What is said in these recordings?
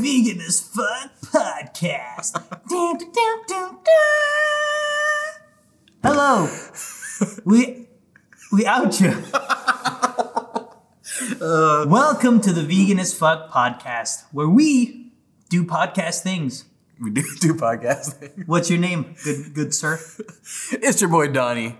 Vegan as fuck podcast. Hello. We we out you. Welcome to the Vegan as fuck podcast, where we do podcast things. We do do podcasting. What's your name, good good sir? It's your boy Donny.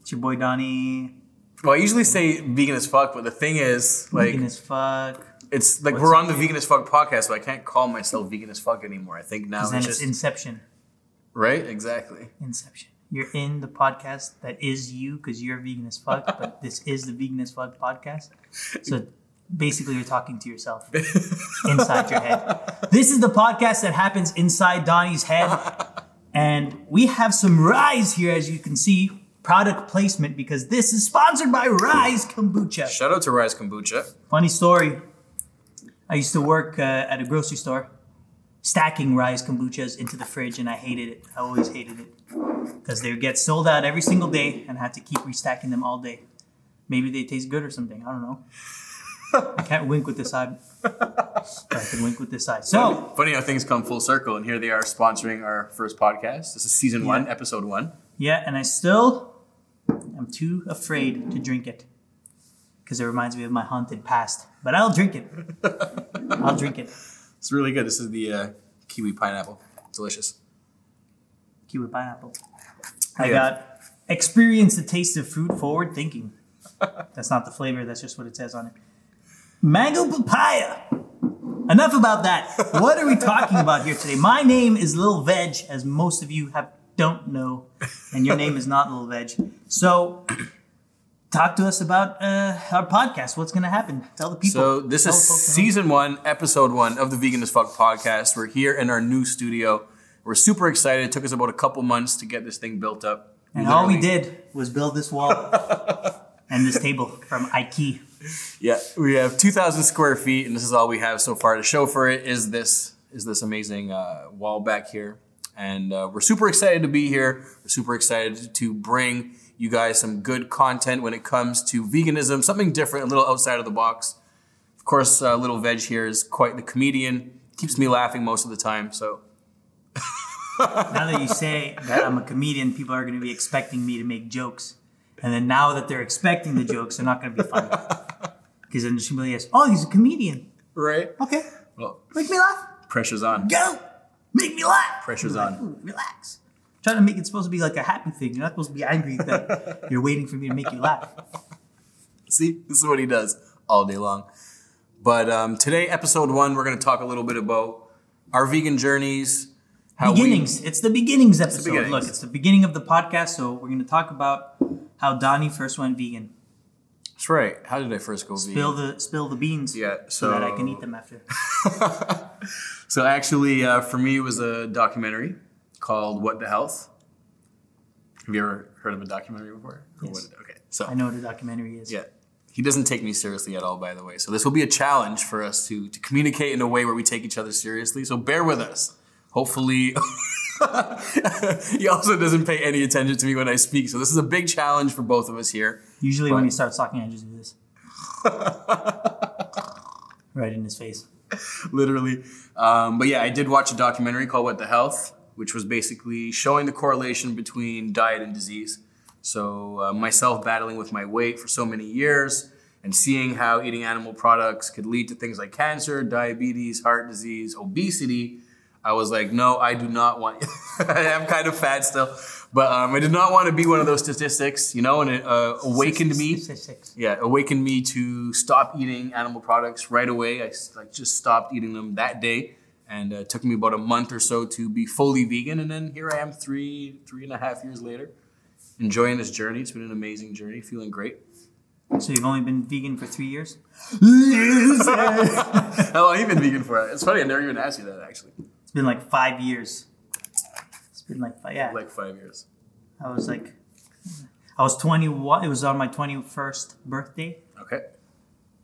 It's your boy Donny. Well, I usually say vegan as fuck, but the thing is, like, Vegan as fuck. it's like What's we're on the vegan as fuck podcast, but I can't call myself vegan as fuck anymore. I think now Because then it's it's just Inception. right, exactly. Inception. You're in the podcast that is you because you're vegan as fuck, but this is the vegan as fuck podcast. So basically, you're talking to yourself inside your head. This is the podcast that happens inside Donny's head. And we have some Rise here, as you can see. Product placement because this is sponsored by Rise Kombucha. Shout out to Rise Kombucha. Funny story. I used to work uh, at a grocery store, stacking Rise kombuchas into the fridge, and I hated it. I always hated it because they would get sold out every single day, and I had to keep restacking them all day. Maybe they taste good or something. I don't know. I can't wink with this eye. I can wink with this eye. So Funny how things come full circle, and here they are sponsoring our first podcast. This is season one, episode one. yeah, and I still am too afraid to drink it because it reminds me of my haunted past. But I'll drink it. I'll drink it. It's really good. This is the uh, kiwi pineapple. Delicious. kiwi pineapple. I got experience the taste of food forward thinking. That's not the flavor, that's just what it says on it. Mango papaya. Enough about that. What are we talking about here today? My name is Lil Veg, as most of you have don't know, and your name is not Little Veg. So, talk to us about uh, our podcast. What's going to happen? Tell the people. So this Tell is the folks at home. season one, episode one of the Vegan as Fuck podcast. We're here in our new studio. We're super excited. It took us about a couple months to get this thing built up. and all we did was build this wall and this table from IKEA. Yeah, we have 2,000 square feet, and this is all we have so far to show for it. Is this is this amazing uh, wall back here? And uh, we're super excited to be here. We're super excited to bring you guys some good content when it comes to veganism, something different, a little outside of the box. Of course, uh, little veg here is quite the comedian. Keeps me laughing most of the time. So now that you say that I'm a comedian, people are going to be expecting me to make jokes. And then now that they're expecting the jokes, they're not going to be funny. Because then she'll be like, oh, he's a comedian. right. Okay, Well, make me laugh. pressure's on. Go! Make me laugh. Pressure's Like, on. "Ooh, relax. Trying to make it supposed to be like a happy thing. You're not supposed to be angry that you're waiting for me to make you laugh. See, this is what he does all day long. But um, today, episode one, we're going to talk a little bit about our vegan journeys. How we- beginnings. it's the beginnings episode. beginnings. Look, it's the beginning of the podcast. So we're going to talk about how Donny first went vegan. That's right. How did I first go Spill vegan? the spill the beans. Yeah, so that I can eat them after. So actually, uh, for me, it was a documentary called "What the Health." Have you ever heard of a documentary before? Yes. what- okay, so I know what a documentary is. yeah, he doesn't take me seriously at all, by the way. So this will be a challenge for us to to communicate in a way where we take each other seriously. So bear with us. Hopefully, he also doesn't pay any attention to me when I speak. So this is a big challenge for both of us here. Usually when But- he starts talking, I just do this. right in his face. literally. Um, but yeah, I did watch a documentary called "What the Health," which was basically showing the correlation between diet and disease. So uh, myself battling with my weight for so many years and seeing how eating animal products could lead to things like cancer, diabetes, heart disease, obesity. I was like, no, I do not want. I am kind of fat still, but um, I did not want to be one of those statistics, you know. And it uh, awakened me six. yeah, awakened me to stop eating animal products right away. I like just stopped eating them that day, and uh, it took me about a month or so to be fully vegan. And then here I am, three three and a half years later, enjoying this journey. It's been an amazing journey, feeling great. So you've only been vegan for three years? How long have you been vegan for? It's funny, I never even asked you that actually. Been like five years. It's been like five, yeah. Like five years. I was like, I was 21. It was on my 21st birthday. Okay.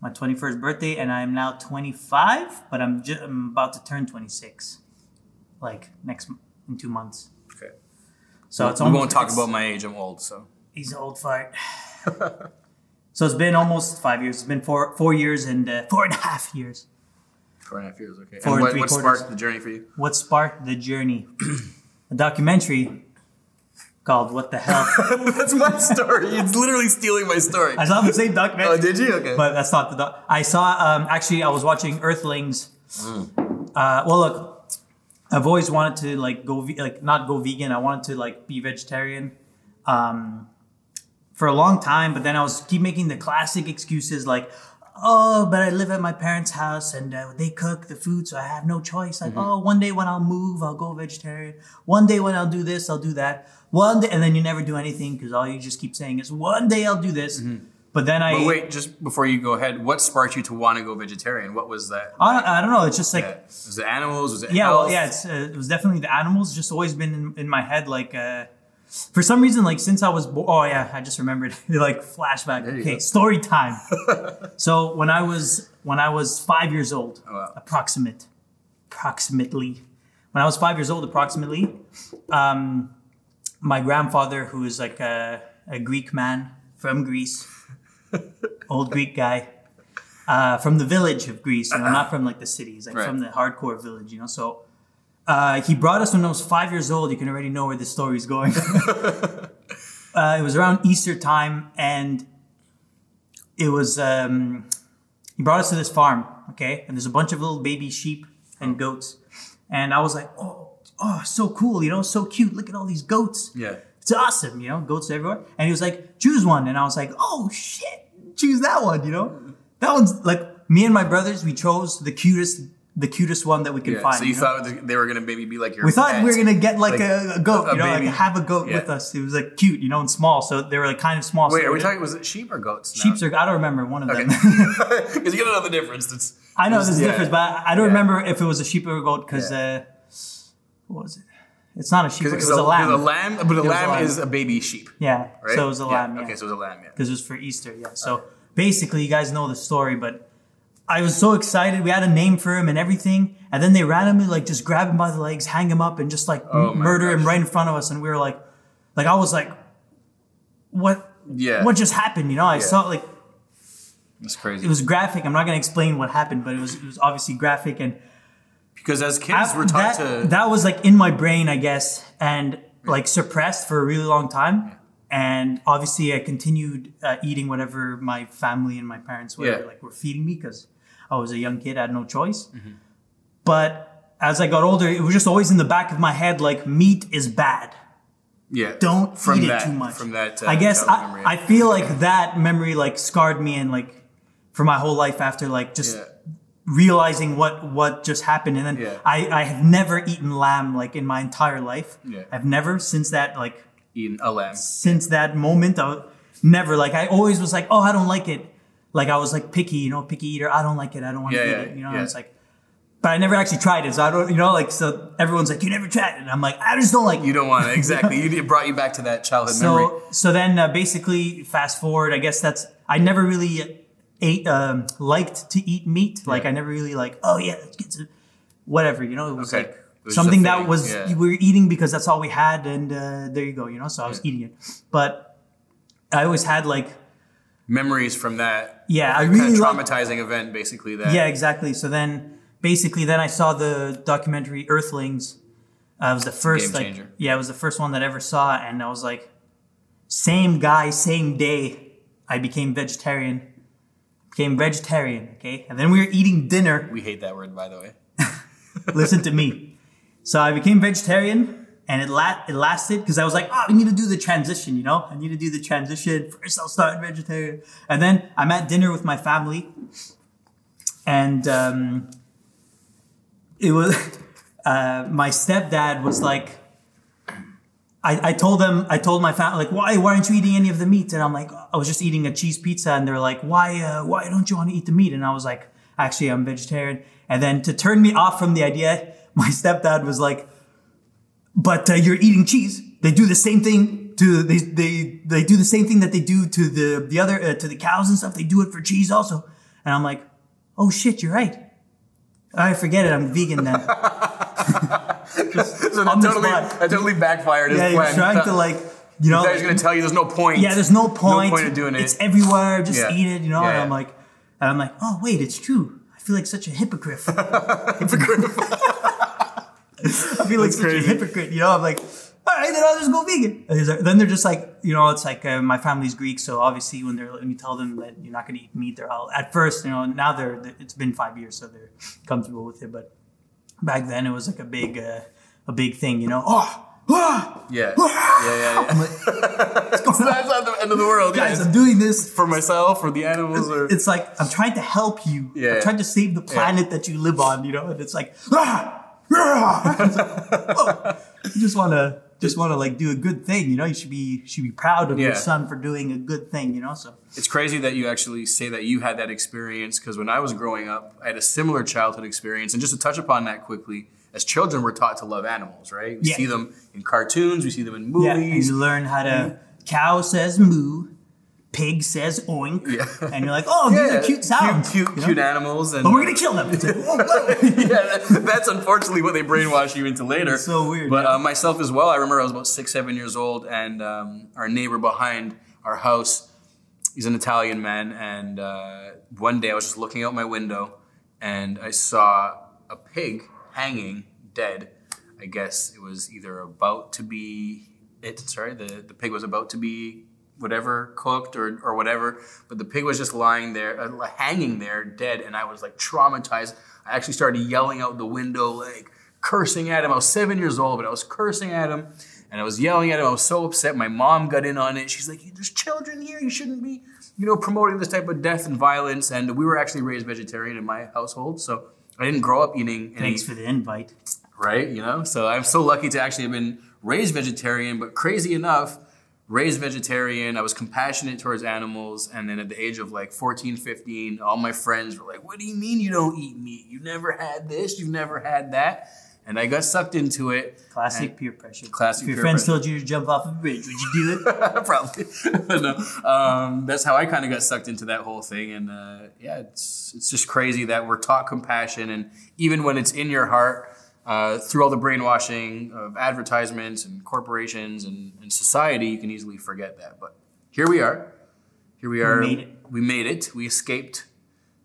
My 21st birthday, and I'm now 25, but I'm, ju- I'm about to turn 26. Like next in two months. Okay. So it's almost. we won't talk about my age. I'm old, so. He's an old fart. So it's been almost five years. It's been four four years and uh, four and a half years. Four and a half years, okay. Four and and what, what sparked the journey for you? What sparked the journey? a documentary called "What the Hell." That's my story. It's literally stealing my story. I saw the same documentary. Oh, did you? Okay. But that's not the doc. I saw. Um, actually, I was watching Earthlings. Mm. Uh, well, look, I've always wanted to like go ve- like not go vegan. I wanted to like be vegetarian. Um, for a long time, but then I was keep making the classic excuses like, "Oh, but I live at my parents' house and uh, they cook the food, so I have no choice." Mm-hmm. Like, "Oh, one day when I'll move, I'll go vegetarian. One day when I'll do this, I'll do that. One day," and then you never do anything because all you just keep saying is, "One day I'll do this." But then I Mm-hmm. But wait, just before you go ahead, what sparked you to want to go vegetarian? What was that? I, I don't know. It's just like Yeah. Was it animals? Was it yeah, well, yeah. It's, uh, it was definitely the animals. Just always been in, in my head. Like uh, for some reason, like since I was bo- oh yeah, I just remembered. like flashback. Okay, go. story time. so when I was when I was five years old, Oh, wow. approximate, approximately, when I was five years old, approximately, um, my grandfather, who is like a, a Greek man from Greece, old Greek guy, uh, from the village of Greece, you know, not from like the cities, like Right. from the hardcore village, you know. So uh, he brought us when I was five years old. You can already know where this story is going. uh, it was around Easter time, and it was um, he brought us to this farm, okay, and there's a bunch of little baby sheep and goats, and I was like, oh, oh, so cool, you know, so cute. Look at all these goats Yeah. it's awesome, you know, goats everywhere. And he was like, choose one. And I was like, oh shit, choose that one, you know? That one's like me and my brothers, we chose the cutest, the cutest one that we could Yeah. find. so you know? thought th- they were gonna maybe be like your. we thought pet. we were gonna get like, Like a, a goat, a you know, baby. like have a goat Yeah. with us. It was like cute, you know, and small. So they were like kind of small. Wait, so are we talking? Was it sheep or goats? No. Sheep's are, I don't remember one of Okay. them. Because you gotta know the difference. I know there's a yeah. difference, but I I don't remember if it was a sheep or a goat because, uh, what was it? It's not a sheep, it was Because a lamb. A lamb, but a was a lamb lamb. is a baby sheep, Yeah, right? so it was a lamb. Yeah. Okay, so it was a lamb. Yeah. because it was for Easter. Yeah. So basically, you guys know the story, but I was so excited. We had a name for him and everything, and then they randomly like just grab him by the legs, hang him up, and just like Oh murder him right in front of us. And we were like, like I was like, what? Yeah. What just happened? You know, I Yeah. saw like It's crazy. it was graphic. I'm not gonna explain what happened, but it was it was obviously graphic and. because as kids, we're taught that, to. that was like in my brain, I guess, and like suppressed for a really long time. And obviously, I continued uh, eating whatever my family and my parents were Yeah. like were feeding me because I was a young kid, I had no choice. Mm-hmm. But as I got older, it was just always in the back of my head, like meat is bad. yeah. Don't from eat that, it too much. From that. Uh, I guess I, memory. I feel like that memory like scarred me and like for my whole life after like just Yeah. realizing what what just happened and then Yeah. I, I have never eaten lamb like in my entire life Yeah. i've never since that like A lamb. since that moment i never like i always was like oh i don't like it like i was like picky you know picky eater i don't like it i don't want to Yeah, eat yeah, it you know yeah. it's like but i never actually tried it so i don't you know like so everyone's like you never tried it and i'm like i just don't like it You don't want to exactly. you, it brought you back to that childhood memory. so so then uh, basically fast forward i guess that's i never really ate um, liked to eat meat like i never really like oh yeah let's get to whatever you know it was Okay. like Something that was yeah. we were eating because that's all we had and uh, there you go you know so i was Yeah. eating it but i always had like Memories from that yeah i kind really of loved, traumatizing event, basically. That. yeah exactly so then basically then i saw the documentary earthlings uh, it was the first game like changer. yeah it was the first one that I ever saw and i was like same guy same day i became vegetarian became vegetarian okay and then we were eating dinner We hate that word, by the way. listen to me so i became vegetarian and it, la- it lasted because i was like oh we need to do the transition you know? I need to do the transition. First i'll start vegetarian. And then i'm at dinner with my family and um, it was uh, my stepdad was like I, I told them I told my family like why why aren't you eating any of the meat? And I'm like I was just eating a cheese pizza and they're like why uh, why don't you want to eat the meat? And I was like actually I'm vegetarian. And then to turn me off from the idea my stepdad was like but uh, you're eating cheese they do the same thing to they, they they do the same thing that they do to the the other uh, to the cows and stuff they do it for cheese also and I'm like oh shit you're right I forget it I'm vegan then So that totally, that totally backfired his yeah, he was trying to like You know, the guy's gonna tell you there's no point. yeah, there's no point. No point of doing it. It's everywhere. Just Yeah. eat it. You know. And Yeah. I'm like, and I'm like, oh wait, it's true. I feel like such a hypocrite. hypocrite. I feel like such crazy. a hypocrite. You know, I'm like, all right, then I'll just go vegan. And like- Then they're just like, you know, it's like uh, my family's Greek, so obviously when they're when you tell them that you're not going to eat meat, they're all at first, you know. Now they're it's been five years, so they're comfortable with it. But back then, it was like a big uh, a big thing, you know. Oh, ah, Yeah. Yeah, yeah, yeah. so that's not the end of the world, guys, guys. I'm doing this. For myself or the animals or It's like I'm trying to help you. Yeah. I'm trying to save the planet that you live on, you know. And it's like, ah, ah. It's like, oh, you just want to just want to like do a good thing, you know. You should be should be proud of your son for doing a good thing, you know. So It's crazy that you actually say that you had that experience because when I was growing up, I had a similar childhood experience. And just to touch upon that quickly, as children, we're taught to love animals, right? We Yeah. see them in cartoons, we see them in yeah, and movies. you learn how to. Mm-hmm. Cow says moo, pig says oink, Yeah. and you're like, oh, these are cute sounds. Cute, you know? cute animals. And But we're gonna kill them. Like, whoa, whoa. yeah, that- that's unfortunately what they brainwash you into later. It's so weird, But yeah. uh, myself as well, I remember I was about six, seven years old, and um, our neighbor behind our house, he's an Italian man, and uh, one day I was just looking out my window, and I saw a pig hanging dead. I guess it was either about to be it. Sorry, the the pig was about to be whatever cooked or, or whatever but the pig was just lying there uh, hanging there dead and i was like traumatized. I actually started yelling out the window like cursing at him. I was seven years old but i was cursing at him and i was yelling at him. I was so upset. My mom got in on it. She's like there's children here. You shouldn't be you know promoting this type of death and violence. And we were actually raised vegetarian in my household so i didn't grow up eating any Thanks for the invite. right? You know, so I'm so lucky to actually have been raised vegetarian, but crazy enough, raised vegetarian. I was compassionate towards animals. And then at the age of like 14, 15, all my friends were like, What do you mean you don't eat meat? You never had this, you've never had that. And I got sucked into it. Classic peer pressure. Classic If your friends pressure. told you to jump off a bridge, would you do it? Probably. but no, um, that's how I kind of got sucked into that whole thing. And uh, yeah, it's, it's just crazy that we're taught compassion. And even when it's in your heart, uh, through all the brainwashing of advertisements and corporations and, and society, you can easily forget that. But here we are. Here we are. We made it. We made it. We escaped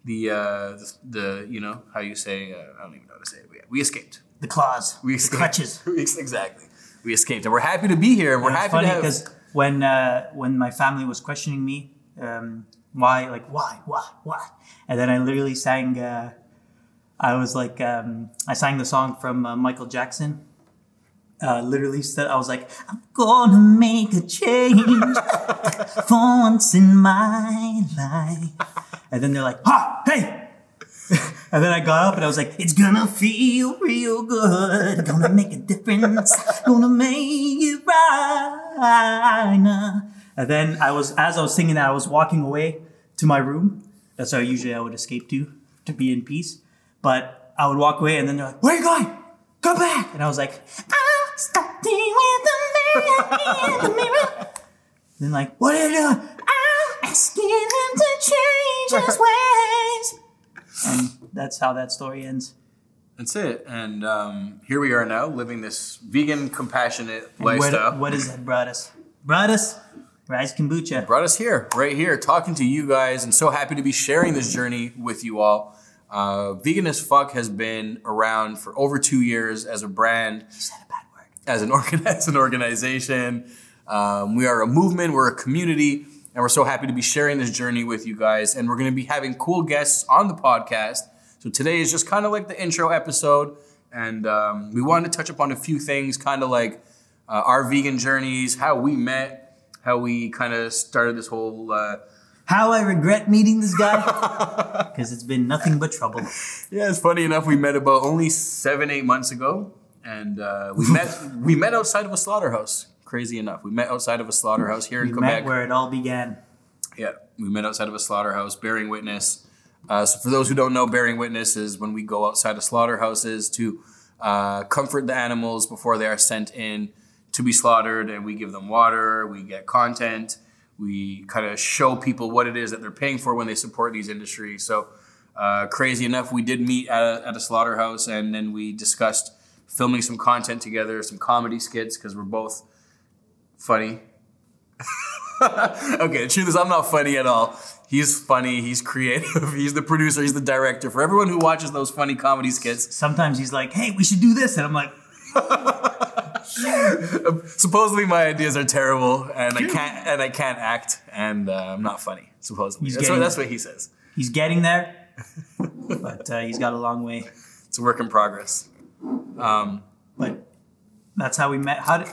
the, uh, the, the you know, how you say, uh, I don't even know how to say it. But yeah, we escaped. The claws, We the escaped. crutches. We- exactly. We escaped. And we're happy to be here. And we're happy funny to have. because when uh, when my family was questioning me, um, why, like, why, why, why, and then I literally sang. I was like, um, I sang the song from uh, Michael Jackson. Uh, literally said, I was like, I'm gonna make a change for once in my life. And then they're like, ha, hey, and then I got up and I was like, it's gonna feel real good. Gonna make a difference. Gonna make it right. And then I was, as I was singing that, I was walking away to my room. That's how usually I would escape to, to be in peace. But I would walk away and then they're like, where are you going? Go back. And I was like, I'm starting with the man in the mirror. Then like, what are you doing? I'm asking him to change his ways. And that's how that story ends. That's it. And um, here we are now living this vegan, compassionate And lifestyle. what is that brought us? Brought us Rise Kombucha. Brought us here, right here, talking to you guys, and so happy to be sharing this journey with you all. Uh, vegan as fuck has been around for over two years as a brand, You said a bad word. as an organ- as an organization. Um, we are a movement, we're a community, and we're so happy to be sharing this journey with you guys. And we're going to be having cool guests on the podcast. So today is just kind of like the intro episode, and um, we wanted to touch upon a few things, kind of like uh, our vegan journeys, how we met, how we kind of started this whole. Uh, How I regret meeting this guy because it's been nothing but trouble. yeah, it's funny enough. We met about only seven, eight months ago, and uh, we met we met outside of a slaughterhouse. Crazy enough, we met outside of a slaughterhouse here in We Quebec. met where it all began. Yeah, we met outside of a slaughterhouse, bearing witness. Uh, so, for those who don't know, bearing witness is when we go outside of slaughterhouses to uh, comfort the animals before they are sent in to be slaughtered, and we give them water, we get content, we kind of show people what it is that they're paying for when they support these industries. So, uh, crazy enough, we did meet at a, at a slaughterhouse, and then we discussed filming some content together, some comedy skits, because we're both funny okay, the truth is, I'm not funny at all. He's funny. He's creative. He's the producer. He's the director. For everyone who watches those funny comedy skits, Sometimes he's like, "Hey, we should do this," and I'm like, supposedly my ideas are terrible, and I can't and I can't act, and uh, I'm not funny. Supposedly, He's that's what, getting- that's what he says. "He's getting there," but uh, he's got a long way. It's a work in progress. Um, But that's how we met. How did?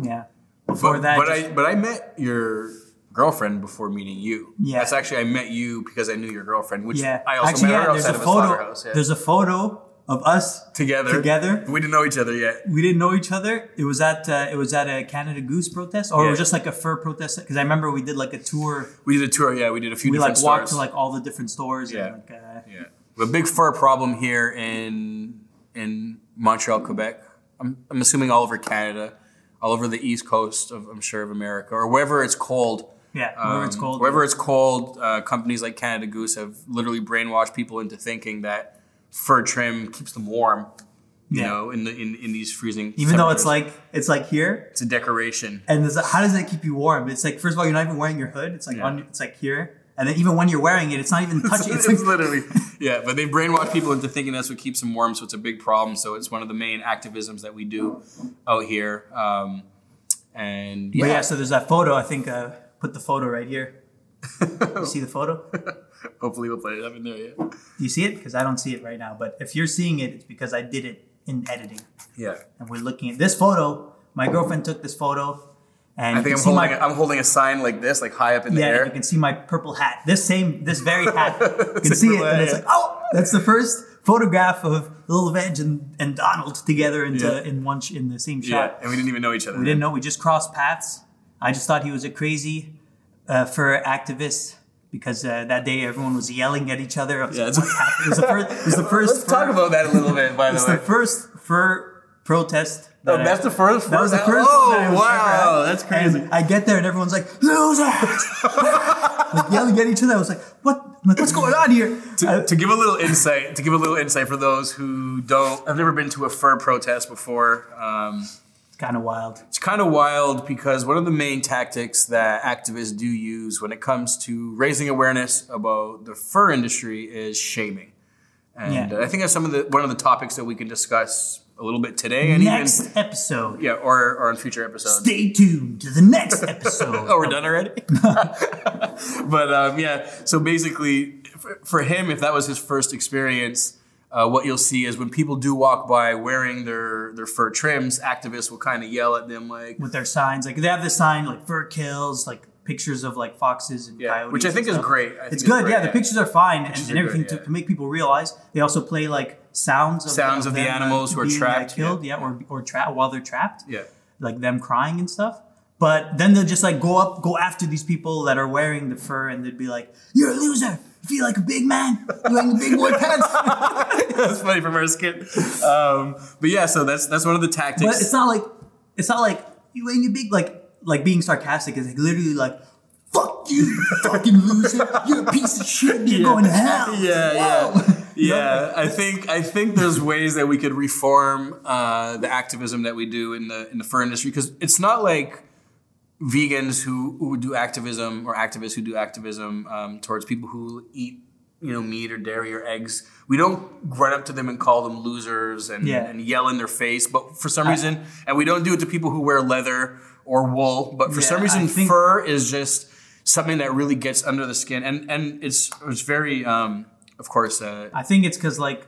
Yeah. Before but that, but just- I but I met your girlfriend before meeting you. Yeah. that's actually I met you because I knew your girlfriend, which yeah. I also Actually, met yeah. her There's outside a of a photo. slaughterhouse. Yeah. There's a photo of us together. together. We didn't know each other yet. We didn't know each other. It was at uh, it was at a Canada Goose protest, or it was just like a fur protest. Because I remember we did like a tour. We did a tour. Yeah, we did a few We like walked to like all the different stores. Yeah. And, like, uh, Yeah, a big fur problem here in in Montreal, Quebec. I'm, I'm assuming all over Canada, all over the east coast of I'm sure of America, or wherever it's cold. yeah. Wherever it's Um, cold. Wherever it's cold, uh, companies like Canada Goose have literally brainwashed people into thinking that fur trim keeps them warm. You Yeah. know, in the in, in these freezing. Even though it's like it's like here, it's a decoration. and there's, how does that keep you warm? It's like first of all, you're not even wearing your hood. It's like Yeah. on, it's like here, and then even when you're wearing it, it's not even touching. it's, It's like literally yeah but they brainwash people into thinking that's what keeps them warm so it's a big problem so it's one of the main activisms that we do out here um, and yeah, yeah, so there's that photo. I think uh, put the photo right here. You see the photo? hopefully we'll put it up in there yeah Do you see it? Because I don't see it right now. But if you're seeing it, it's because I did it in editing, yeah and we're looking at this photo. My girlfriend took this photo, and i think I'm holding, my a, I'm holding a sign like this like high up in the yeah, air Yeah, you can see my purple hat. This same, this very hat. You can see it, and it's like, oh, that's the first photograph of Little Veg and, and Donald together into Yeah. in one sh- in the same shot. yeah and we didn't even know each other We didn't know. We just crossed paths. I just thought he was a crazy uh, fur activist because uh, that day everyone was yelling at each other. Was Yeah, like, it's- It was the first. It was the 1st let's talk about that a little bit by the way. It's the first fur protest. Oh, that I- that's the first That was the first- first. oh, one that was wow, that's crazy. And I get there and everyone's like losers, like yelling at each other. I was like, what? Like, what's going on here? to, I- to give a little insight, to give a little insight for those who don't, have never been to a fur protest before. Um, kind of wild. It's kind of wild because one of the main tactics that activists do use when it comes to raising awareness about the fur industry is shaming. And Yeah. I think that's some of the one of the topics that we can discuss a little bit today and Next even episode. yeah, or, or on future episodes. Stay tuned to the next episode. Oh, we're done already? but um, yeah, so basically, for, for him, if that was his first experience, uh, what you'll see is when people do walk by wearing their, their fur trims, activists will kind of yell at them like, with their signs. Like they have this sign like fur kills, like pictures of like foxes and Yeah, coyotes. which I think is great. I think It's good, great, yeah. The pictures are fine and, Pictures and are everything good, to, yeah. to make people realize. They also play like sounds of Sounds of the them, uh, animals who are uh, trapped, killed, yeah, or or trapped while they're trapped, Yeah. like them crying and stuff. But then they'll just like go up, go after these people that are wearing the fur, and they'd be like, "You're a loser. Feel like a big man wearing big boy pants." that's funny from our skit. Um, but yeah, so that's that's one of the tactics. But it's not like it's not like you ain't a big like like being sarcastic is like literally like fuck you, you fucking loser. You're a piece of shit. You're Yeah. going to hell. yeah, yeah, yeah. I think I think there's ways that we could reform uh, the activism that we do in the in the fur industry because it's not like vegans who who do activism or activists who do activism um, towards people who eat you know meat or dairy or eggs. We don't run up to them and call them losers and, Yeah. and yell in their face. But for some reason, and we don't do it to people who wear leather or wool. But for Yeah, some reason, fur is just something that really gets under the skin, and and it's it's very, um, of course, uh, I think it's because like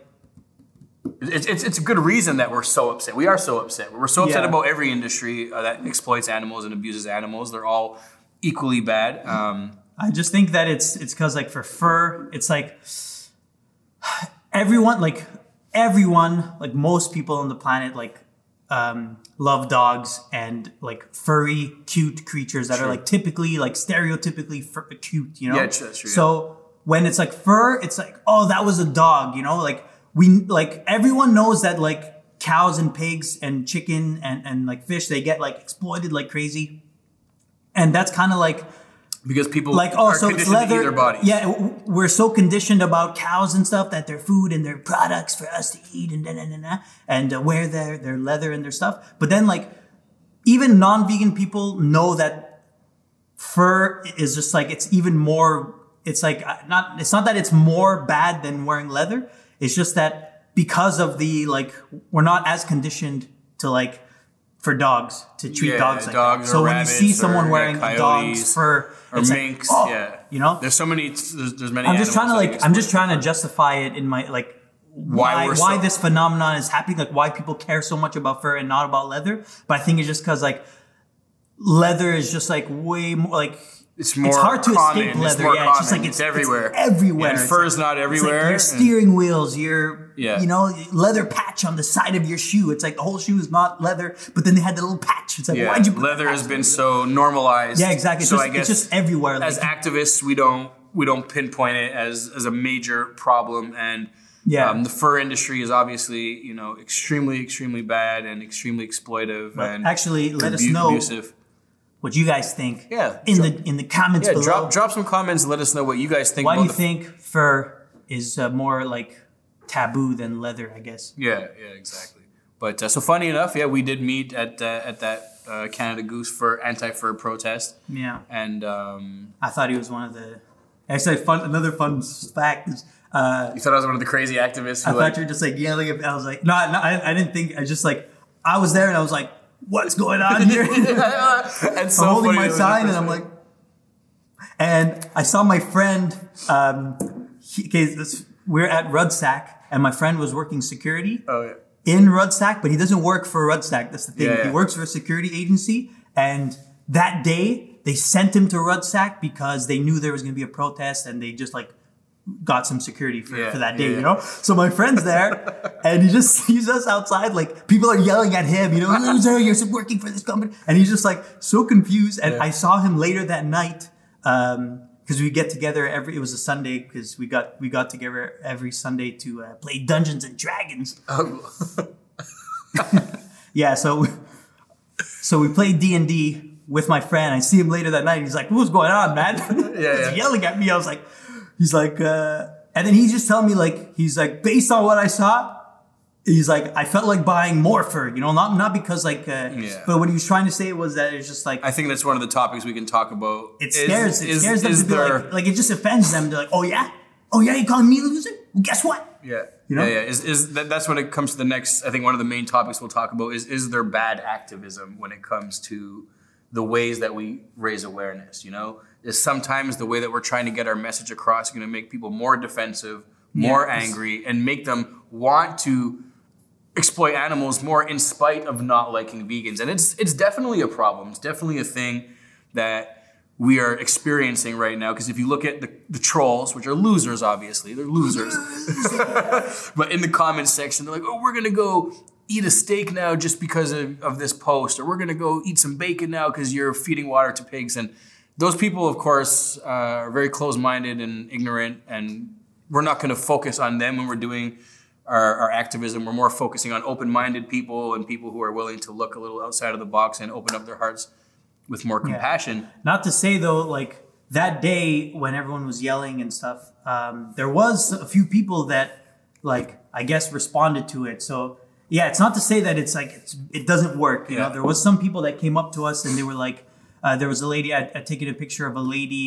it's, it's it's a good reason that we're so upset. We are so upset. We're so upset Yeah. about every industry uh, that exploits animals and abuses animals. They're all equally bad. Um, I just think that it's it's because like for fur, it's like everyone like everyone like most people on the planet like um, love dogs and like furry cute creatures that are like typically like stereotypically fur- cute you know Yeah, true, true, yeah. so when it's like fur it's like oh that was a dog you know like we like everyone knows that like cows and pigs and chicken and and like fish they get like exploited like crazy and that's kind of like because people like oh are so it's conditioned to eat leather their bodies. yeah we're so conditioned about cows and stuff that they're food and they're products for us to eat and da, da, da, da, and uh, wear their their leather and their stuff but then like even non-vegan people know that fur is just like it's even more. It's like uh, not. It's not that it's more bad than wearing leather. It's just that because of the like we're not as conditioned to like for dogs to treat Yeah, dogs like dogs that. So when you see someone or, yeah, wearing a coyotes dog's fur or it's like, minks. oh, yeah, you know. there's so many. There's, there's many. I'm just trying to like I'm just trying to justify it in my like Why why why so- this phenomenon is happening, like why people care so much about fur and not about leather. But I think it's just because like leather is just like way more like It's more hard to common. escape It's leather. more yeah, it's just like It's it's, everywhere. It's everywhere. And It's fur like- is not it's like everywhere, your steering wheels, your Yeah. you know leather patch on the side of your shoe. It's like the whole shoe is not leather, but then they had the little patch. It's like Yeah, why'd you put leather has been so normalized. yeah exactly. So just, I guess it's just everywhere. as Like, activists, we don't we don't pinpoint it as as a major problem, and Yeah. um, the fur industry is obviously you know extremely extremely bad and extremely exploitive but and actually, let us know abusive. What you guys think. Yeah, in drop- the in the comments Yeah, below. drop drop some comments let us know what you guys think. Why do you think fur is uh, more like taboo than leather? I guess. Yeah, yeah, exactly. But uh, so funny enough, yeah, we did meet at uh, at that uh, Canada Goose for anti-fur protest, Yeah, and um, I thought he was one of the. Actually, fun. Another fun fact is, uh, you thought I was one of the crazy activists. I Who, thought you were just like yelling. At, I was like, no, no I, I didn't think. I just like I was there and I was like, what's going on here? and so I'm holding my sign and I'm like, and I saw my friend. Um, he, okay, this, we're at Rudsak, and my friend was working security Oh yeah. in Rudsak, but he doesn't work for Rudsak. That's the thing. Yeah, yeah. He works for a security agency, and that day they sent him to Rudsak because they knew there was going to be a protest, and they just like got some security for, Yeah, for that day, yeah. you know? So my friend's there and he just sees us outside, like people are yelling at him, you know, loser, you're working for this company. And he's just like so confused. And Yeah. I saw him later that night, um, cause we get together every, it was a Sunday cause we got, we got together every Sunday to uh, play Dungeons and Dragons. Oh, Yeah. So, so we played D and D with my friend. I see him later that night. He's like, what's going on, man? Yeah, he's yeah. yelling at me. I was like, he's like, uh, and then he's just telling me like, he's like, based on what I saw, he's like, I felt like buying more fur, you know, not, not because like, uh, Yeah. but what he was trying to say was that it's just like, I think that's one of the topics we can talk about. It scares, it scares them is to be there- like, like, it just offends them. They're like, oh yeah, oh yeah, you calling me a loser? Well, guess what? Yeah. You know? Yeah, yeah. Is, is that, that's when it comes to the next? I think one of the main topics we'll talk about is is there bad activism when it comes to the ways that we raise awareness? You know, is sometimes the way that we're trying to get our message across is going to make people more defensive, more Yes. angry, and make them want to exploit animals more in spite of not liking vegans. And it's it's definitely a problem. It's definitely a thing that we are experiencing right now. Because if you look at the, the trolls, which are losers, obviously, they're losers. but in the comments section, they're like, oh, we're going to go eat a steak now just because of, of this post, or we're going to go eat some bacon now because you're feeding water to pigs. And those people, of course, uh, are very close minded and ignorant. And we're not going to focus on them when we're doing our, our activism. We're more focusing on open minded people and people who are willing to look a little outside of the box and open up their hearts with more compassion. Not to say though, like that day when everyone was yelling and stuff, um, there was a few people that, like, I guess responded to it. So yeah, it's not to say that it's like it's, it doesn't work. You Yeah. know, there was some people that came up to us and they were like, uh, there was a lady. I I'd taken a picture of a lady.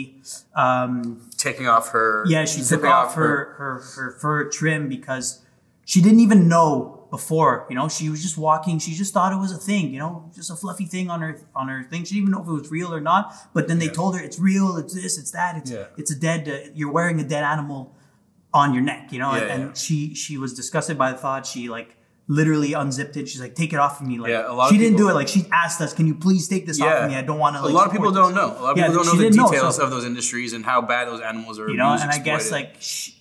Um, Taking off her. yeah, she took zipping off her, her her fur trim because she didn't even know before. You know, she was just walking. She just thought it was a thing. You know, just a fluffy thing on her on her thing. She didn't even know if it was real or not. But then they Yeah. told her it's real. It's this. It's that. It's Yeah. it's a dead. Uh, you're wearing a dead animal on your neck. You know, Yeah, and yeah. she she was disgusted by the thought. She like literally unzipped it. She's like, take it off of me. Like Yeah, a lot of she didn't do it. Like she asked us, can you please take this off of me? I don't want to. Like, a lot of people don't this." know. A lot of Yeah, people don't know the details so- of those industries and how bad those animals are. you know and i guess like she,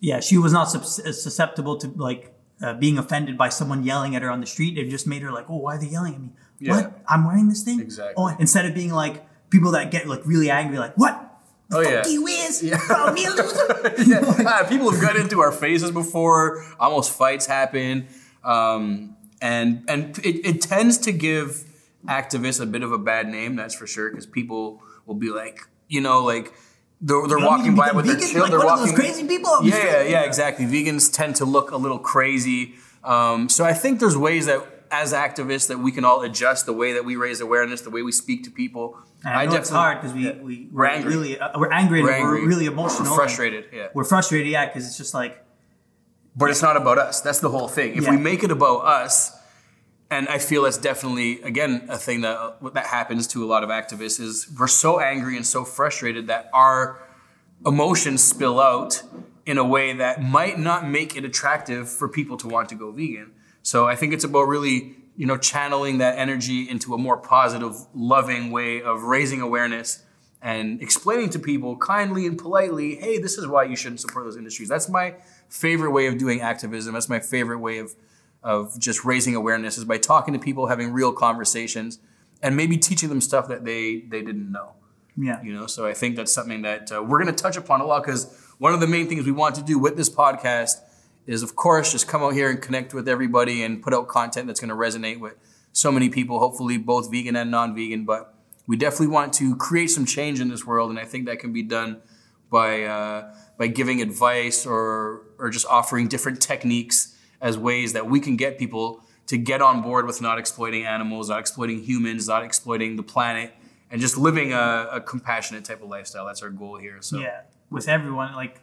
yeah she was not susceptible to like uh, being offended by someone yelling at her on the street it just made her like oh why are they yelling at me Yeah. what i'm wearing this thing Exactly. oh instead of being like people that get like really angry like what the Oh, fuck yeah. you is call me a loser Ah, people have got into our faces before. Almost fights happen, um, and and it, it tends to give activists a bit of a bad name. That's for sure, because people will be like, you know, like they're, they're walking by with their children. like they're one of walking those crazy people Yeah, yeah, yeah, exactly. Vegans tend to look a little crazy. Um, so I think there's ways that as activists that we can all adjust the way that we raise awareness, the way we speak to people. And I know it's hard because we, we We're we're, angry. really uh, we're angry and We're we're, really emotional. We're frustrated, yeah. We're frustrated, yeah, because it's just like But it's not about us. That's the whole thing. If Yeah. we make it about us, and I feel that's definitely again a thing that that happens to a lot of activists is we're so angry and so frustrated that our emotions spill out in a way that might not make it attractive for people to want to go vegan. So I think it's about really you know channeling that energy into a more positive, loving way of raising awareness and explaining to people kindly and politely, hey, this is why you shouldn't support those industries. That's my favorite way of doing activism. That's my favorite way of of just raising awareness is by talking to people, having real conversations, and maybe teaching them stuff that they they didn't know. yeah, You know, so I think that's something that uh, we're going to touch upon a lot because one of the main things we want to do with this podcast is, of course, just come out here and connect with everybody and put out content that's going to resonate with so many people. Hopefully, both vegan and non-vegan, but we definitely want to create some change in this world, and I think that can be done by uh, by giving advice or or just offering different techniques as ways that we can get people to get on board with not exploiting animals, not exploiting humans, not exploiting the planet, and just living a, a compassionate type of lifestyle. That's our goal here. So yeah, with everyone, like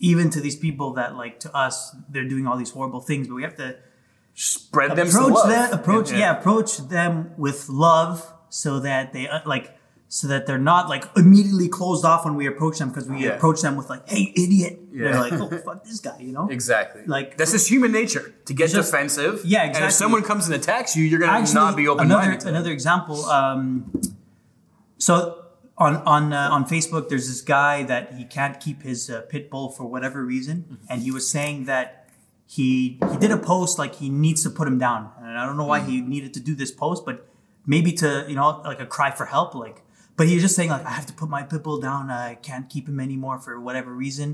even to these people that like to us, they're doing all these horrible things, but we have to spread them approach them approach yeah. approach them with love so that they uh, like so that they're not like immediately closed off when we approach them because we Yeah. approach them with like hey idiot Yeah. they're like oh fuck this guy you know Exactly. Like- that's just human nature to get just- defensive. Yeah, exactly. And if someone comes and attacks you, you're gonna Actually, not be open another minded. another example. Um, so on on uh, on Facebook, there's this guy that he can't keep his uh, pit bull for whatever reason, Mm-hmm. and he was saying that he he did a post like he needs to put him down, and I don't know why Mm-hmm. he needed to do this post, but maybe to you know like a cry for help, like. But he was just saying like I have to put my pit bull down. I can't keep him anymore for whatever reason,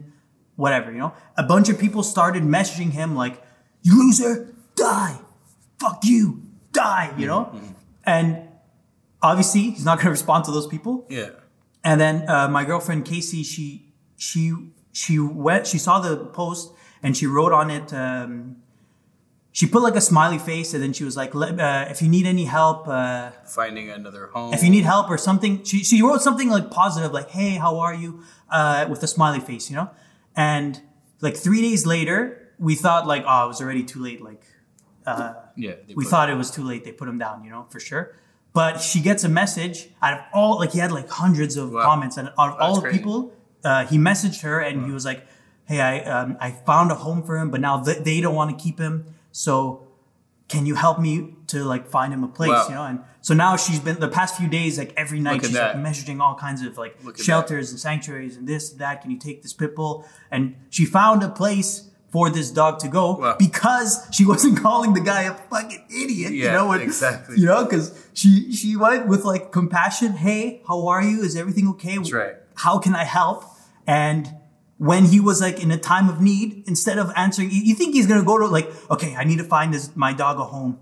whatever you know. A bunch of people started messaging him like, "You loser, die! Fuck you, die!" You know, Mm-hmm. and obviously he's not going to respond to those people. yeah. And then uh, my girlfriend Casey, she she she went, she saw the post and she wrote on it. Um, she put like a smiley face, and then she was like, uh, "If you need any help, uh, Finding another home. if you need help or something," she she wrote something like positive, like, "Hey, how are you?" Uh, with a smiley face, you know. And like three days later, we thought like, "Oh, it was already too late." Like yeah. we thought it was too late. They put him down, you know, for sure. But she gets a message out of all, like he had like hundreds of Wow. comments, and out of all the people, uh, he messaged her and he was like, "Hey, I um, I found a home for him, but now th- they don't want to keep him. So can you help me to like find him a place? Wow. You know?" And so now she's been the past few days, like every night, she's like messaging all kinds of like Look shelters and sanctuaries and this that. Can you take this pit bull? And she found a place. For this dog to go Wow. because she wasn't calling the guy a fucking idiot, you Yeah, know, when- exactly. you know, because she she went with like compassion. Hey, how are you? Is everything okay? That's right. How can I help? And when he was like in a time of need, instead of answering, you, you think he's gonna go to like, okay, I need to find this my dog a home.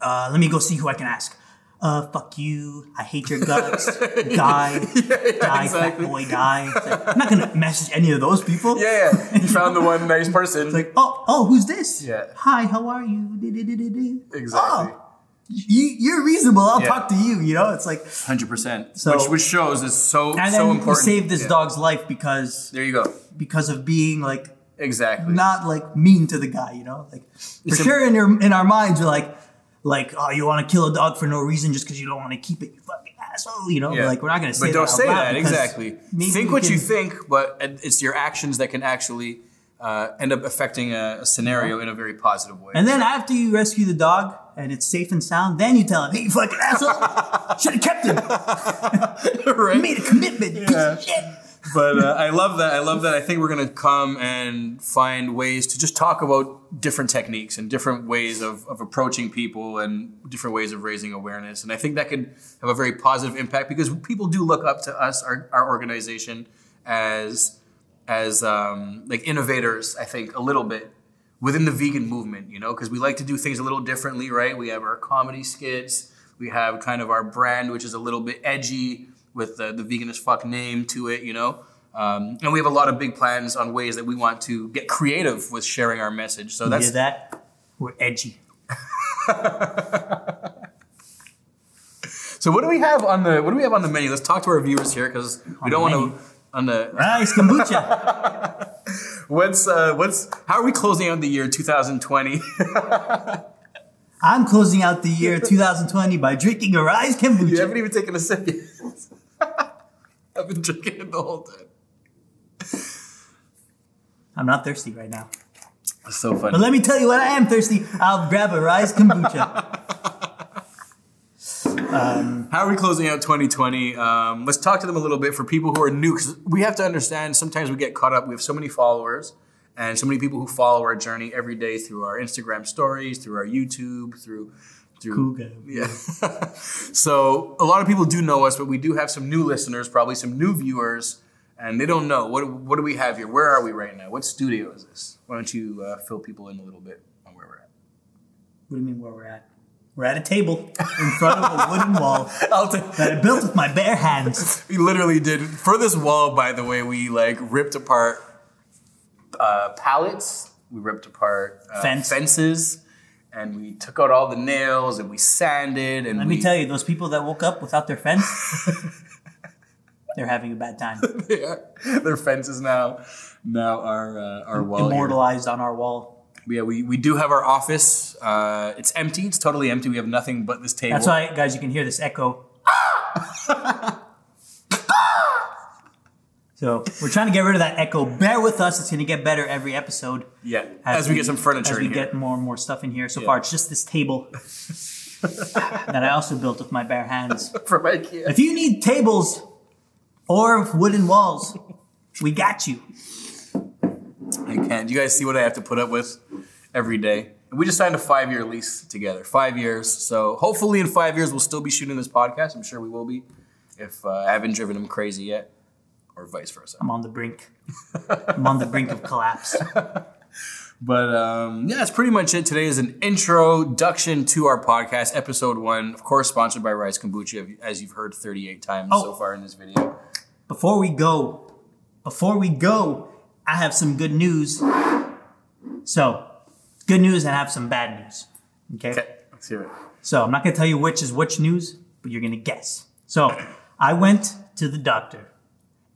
Uh, let me go see who I can ask. Uh, fuck you. I hate your guts. die, die, exactly. fat boy, die. Like, I'm not gonna message any of those people. Yeah, yeah. You found the one nice person. Like, oh, oh, who's this? Yeah. Hi, how are you? Exactly. Oh, you, you're reasonable. I'll Yeah. talk to you. You know, it's like, Hundred percent. So- Which which shows is so and so then important. we saved this Yeah. dog's life because There you go. because of being like Exactly. not like mean to the guy. You know, like for It's a- sure in your in our minds we're like like oh you want to kill a dog for no reason just because you don't want to keep it. You fucking asshole. You know, Yeah. like we're not gonna say But don't say that exactly. Think what you think, but it's your actions that can actually uh, end up affecting a, a scenario in a very positive way. And then after you rescue the dog and it's safe and sound, then you tell him, "Hey, you fucking asshole! Should have kept him. right? Made a commitment. Piece of shit." but uh, I love that. I love that. I think we're going to come and find ways to just talk about different techniques and different ways of, of approaching people and different ways of raising awareness. And I think that could have a very positive impact because people do look up to us, our, our organization, as as um, like innovators. I think a little bit within the vegan movement, you know, because we like to do things a little differently, right? We have our comedy skits, we have kind of our brand, which is a little bit edgy with the, the vegan as fuck name to it, you know. Um, and we have a lot of big plans on ways that we want to get creative with sharing our message. So You that's hear that? We're edgy. So what do we have on the what do we have on the menu? Let's talk to our viewers here because we don't want to on the Rise kombucha. what's uh what's how are we closing out the year 2020? I'm closing out the year 2020 by drinking a Rise kombucha. you haven't even taken a sip yet. I've been drinking it the whole time. I'm not thirsty right now. It's so funny. But let me tell you what I am thirsty. I'll grab a Rise kombucha. How are we closing out 2020? Um, let's talk to them a little bit for people who are new, because we have to understand sometimes we get caught up. We have so many followers and so many people who follow our journey every day through our Instagram stories, through our YouTube, through through Cool guy. yeah. so a lot of people do know us, but we do have some new listeners, probably some new viewers, and they don't know what what do we have here. Where are we right now? What studio is this? Why don't you uh, fill people in a little bit on where we're at? What do you mean where we're at? We're at a table in front of a wooden wall I'll take. that I built with my bare hands. We literally did for this wall. By the way, we like ripped apart uh, pallets. We ripped apart uh, Fence. fences, and we took out all the nails and we sanded. And Let we, me tell you, those people that woke up without their fence, they're having a bad time. yeah, their fences now now are uh, our wall. here. Immortalized on our wall. Yeah, we, we do have our office. Uh, it's empty. It's totally empty. We have nothing but this table. That's why, guys, you can hear this echo. so we're trying to get rid of that echo. Bear with us; it's going to get better every episode. Yeah, as, we, get some furniture as we get more and more stuff in here. So Yeah. far, it's just this table that I also built with my bare hands. from IKEA. If you need tables or wooden walls, we got you. I can't. You guys see what I have to put up with every day? We just signed a five year lease together. Five years. So hopefully in five years we'll still be shooting this podcast. I'm sure we will be. If uh, I haven't driven him crazy yet, or vice versa. I'm on the brink. I'm on the brink of collapse. But um, yeah, that's pretty much it. Today is an introduction to our podcast, episode one. Of course, sponsored by Rise Kombucha, as you've heard 38 times Oh. so far in this video. Before we go, before we go, I have some good news. So, good news and I have some bad news. Okay? Okay, let's hear it. So, I'm not going to tell you which is which news, but you're going to guess. So, I went to the doctor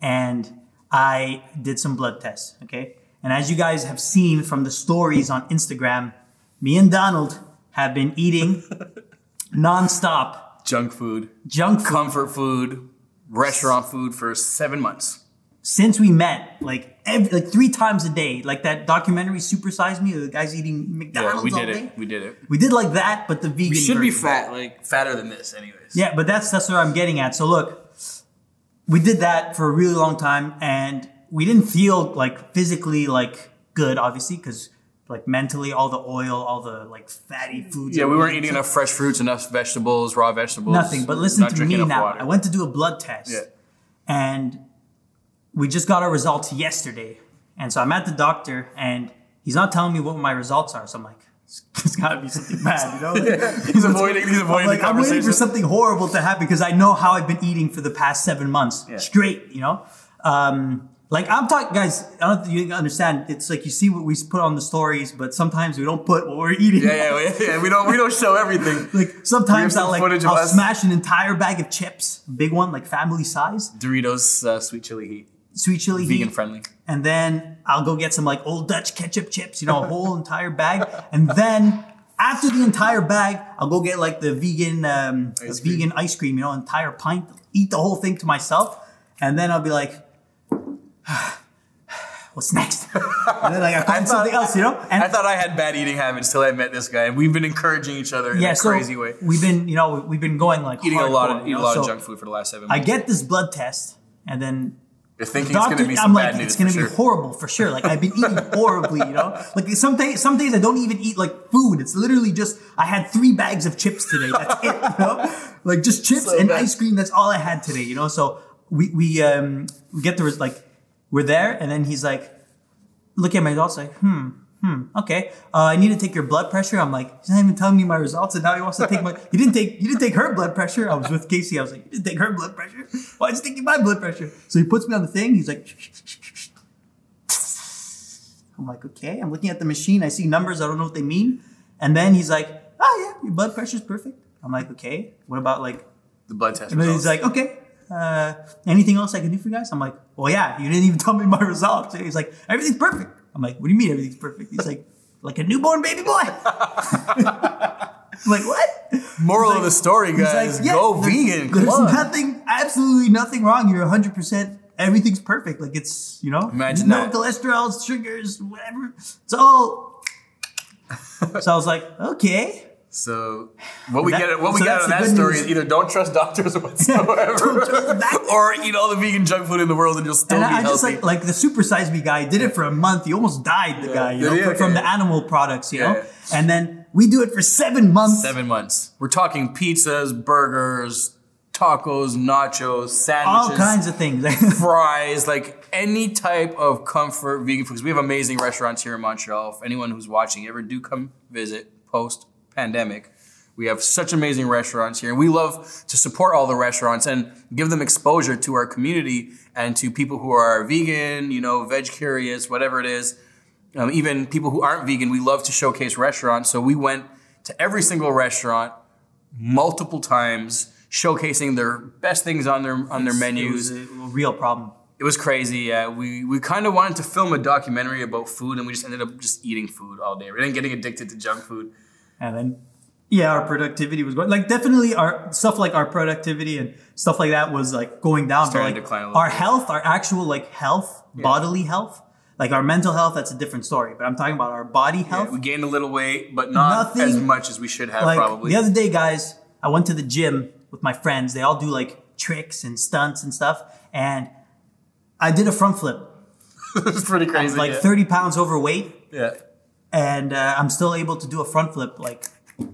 and I did some blood tests, okay? And as you guys have seen from the stories on Instagram, me and Donald have been eating nonstop Junk food, junk food comfort food, restaurant food for seven months. Since we met, like every, like three times a day, like that documentary "Super Size Me," the guys eating McDonald's Yeah, we all did day. it. We did it. We did like that, but the vegan. We should be fat, like fatter than this, anyways. Yeah, but that's that's what I'm getting at. So look, we did that for a really long time, and we didn't feel like physically like good, obviously, because like mentally, all the oil, all the like fatty foods. Yeah, we weren't eating enough fresh fruits, enough vegetables, raw vegetables. Nothing. But listen not to me now. water. I went to do a blood test. Yeah. and we just got our results yesterday. And so I'm at the doctor, and he's not telling me what my results are. So I'm like, it's got to be something bad, you know? Like, He's avoiding. He's I'm like, the I'm waiting for something horrible to happen because I know how I've been eating for the past seven months Yeah. straight, you know? Um, like I'm talking, guys. I don't think you understand. It's like you see what we put on the stories, but sometimes we don't put what we're eating. Yeah, yeah, yeah. We don't. We don't show everything. Like sometimes I'll like I'll us. smash an entire bag of chips, big one, like family size, Doritos uh, sweet chili heat, sweet chili vegan heat, friendly. and then I'll go get some like old Dutch ketchup chips, you know, a whole entire bag, and then after the entire bag, I'll go get like the vegan um, Ice vegan ice cream, you know, entire pint, eat the whole thing to myself, and then I'll be like. What's next? And then like I find something else, you know. And I thought I had bad eating habits till I met this guy, and we've been encouraging each other in yeah, a so crazy way. we've been, you know, we've been going like Eating a lot of eating a lot so of junk food for the last seven months. I get this blood test, and then You're thinking doctor, it's going to be some I'm bad like, news. it's gonna be sure. horrible for sure. Like I've been eating horribly, you know. Like some days, some days I don't even eat like food. It's literally just I had three bags of chips today. That's it, you know. Like just chips So and bad. ice cream. That's all I had today, you know. So we we um we get the like we're there, and then he's like, look at my results, like hmm. Hmm. Okay. Uh, I need to take your blood pressure. I'm like, he's not even telling me my results, and now he wants to take my. He didn't take. He didn't take her blood pressure. I was with Casey. I was like, you didn't take her blood pressure. Why is he taking my blood pressure? So he puts me on the thing. He's like, I'm like, okay. I'm looking at the machine. I see numbers. I don't know what they mean. And then he's like, oh yeah, your blood pressure's perfect. I'm like, okay. What about like? The blood test. And results. he's like, okay. Uh, anything else I can do for you guys? I'm like, well, yeah. You didn't even tell me my results. He's like, everything's perfect. I'm like, what do you mean everything's perfect? He's like, like a newborn baby boy. I'm like, what? Moral He's of the story, guys: like, yeah, go there's- vegan. There's Come on. nothing, absolutely nothing wrong. You're 100. percent Everything's perfect. Like it's, you know, Imagine no that. cholesterol, sugars, whatever. It's all. so I was like, okay. So what we That- get what we so get out of that story news. is either don't trust doctors whatsoever, or eat all the vegan junk food in the world and you'll still And be I just healthy. like like the super size me guy did it for a month. He almost died. The guy, you know, Yeah, from- from yeah. the animal products, you Yeah, know. And then we do it for seven months. Seven months. We're talking pizzas, burgers, tacos, nachos, sandwiches, all kinds of things. fries, like any type of comfort vegan foods. We have amazing restaurants here in Montreal. If anyone who's watching ever do come visit post pandemic, we have such amazing restaurants here. And we love to support all the restaurants and give them exposure to our community and to people who are vegan, you know, veg curious, whatever it is. Um, even people who aren't vegan, we love to showcase restaurants. So we went to every single restaurant multiple times, showcasing their best things on their on their menus. It was a real problem. It was crazy. Yeah, we we kind of wanted to film a documentary about food, and we just ended up just eating food all day. We didn't getting addicted to junk food. And then, yeah, our productivity was going like definitely our stuff like our productivity and stuff like that was like going down. But Starting like to decline our health, our actual like health, bodily health, like our mental health, that's a different story. But I'm talking about our body health. We gained a little weight, but not Nothing- as much as we should have. like probably. the other day, guys, I went to the gym with my friends. They all do like tricks and stunts and stuff, and I did a front flip. it's pretty crazy. Like yeah. 30 pounds overweight, yeah. And uh, I'm still able to do a front flip. Like,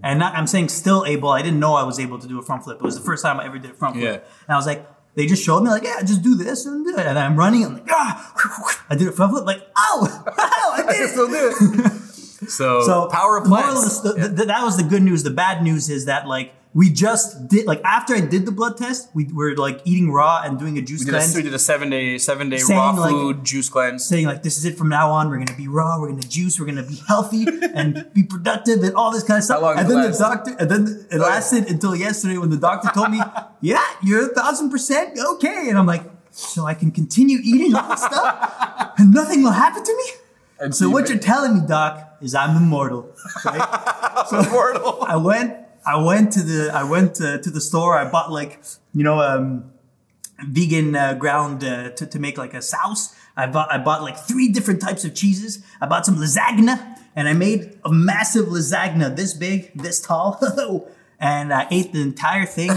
and not, I'm saying still able. I didn't know I was able to do a front flip. It was the first time I ever did a front flip. Yeah. And I was like, they just showed me like, yeah, just do this and do it. And I'm running. I'm like, ah, I did a front flip. Like, ow, I did it. Still do it. so, So power of moral plants. the- the- the- that was the good news. The bad news is that like we just did like after I did the blood test, we were like eating raw and doing a juice we did, a, cleanse. we did a seven day seven day raw like- food juice cleanse. saying like this is it from now on. We're gonna be raw. We're gonna juice. We're gonna be healthy and be productive and all this kind of stuff. How long and then last? the doctor, and then it lasted until yesterday when the doctor told me, "Yeah, you're a thousand percent okay." And I'm like, "So I can continue eating all this stuff and nothing will happen to me." And So what you're telling me, doc, is I'm immortal. Right? so Immortal. I went. I went to the. I went uh, to the store. I bought like you know um, vegan uh, ground uh, to to make like a sauce. I bought. I bought like three different types of cheeses. I bought some lasagna, and I made a massive lasagna this big, this tall. And I ate the entire thing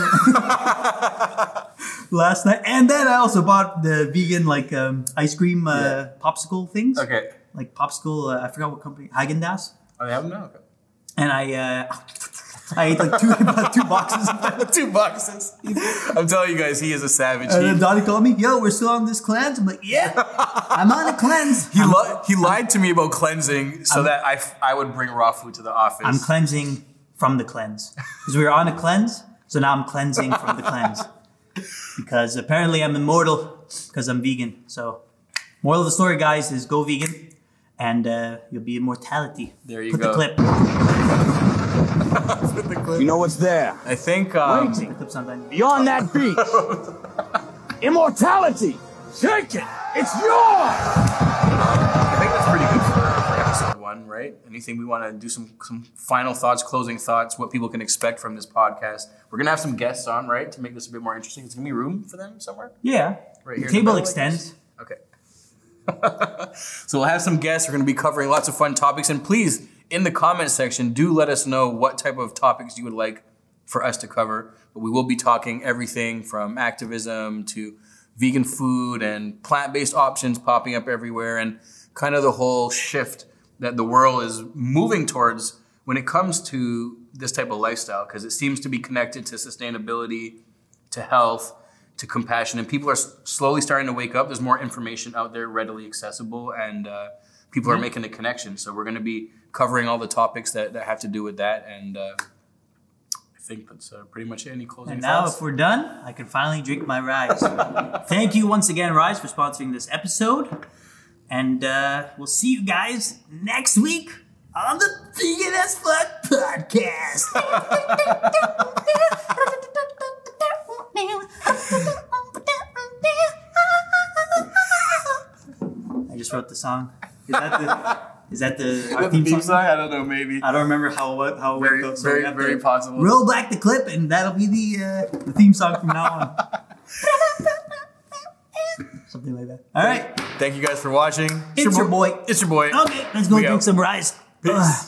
last night, and then I also bought the vegan like um, ice cream uh, popsicle things, Okay. like popsicle. Uh, I forgot what company, Haagen Dazs Oh, they have them now. Okay. and I uh, I ate like two about two boxes. Two boxes. I'm telling you guys, he is a savage. And then Donny called me, "Yo, we're still on this cleanse." I'm like, "Yeah, I'm on a cleanse. he, li- he lied to me about cleansing so that I, f- I would bring raw food to the office. I'm cleansing from the cleanse because we were on a cleanse, so now I'm cleansing from the cleanse because apparently I'm immortal because I'm vegan. So, moral of the story, guys, is go vegan, and uh, you'll be immortality. There you Put go. the clip. You know what's there? I think um, clip. Beyond that beach. Immortality. Take it. It's yours. I think that's pretty good for, for episode one, right? Anything we want to do some some final thoughts, closing thoughts, what people can expect from this podcast. We're gonna have some guests on, right, to make this a bit more interesting. Is there gonna be room for them somewhere? Yeah, Right here the table extends. Okay. so we'll have some guests. We're going to be covering lots of fun topics. And please, in the comment section, do let us know what type of topics you would like for us to cover. But we will be talking everything from activism to vegan food and plant based options popping up everywhere and kind of the whole shift that the world is moving towards when it comes to this type of lifestyle because it seems to be connected to sustainability, to health, to compassion, and people are slowly starting to wake up. There's more information out there readily accessible, and uh, people are making the connection. So we're going to be covering all the topics that, that have to do with that, and uh, I think that's uh, pretty much it. Any closing And now, thoughts? if we're done, I can finally drink my Rise. Thank you once again, Rise, for sponsoring this episode. And uh, we'll see you guys next week on the Vegan as Fuck podcast. I just wrote the song. Is that the? Is that the our The theme, song? song? I don't know, maybe. I don't remember how it how it Very, goes. so very, very possible. Roll back the clip, and that'll be the uh, the theme song from now on. Something like that. All right, Thank you guys for watching. it's your boy. It's your boy. Okay, let's go We drink some Rise. Peace. Ugh.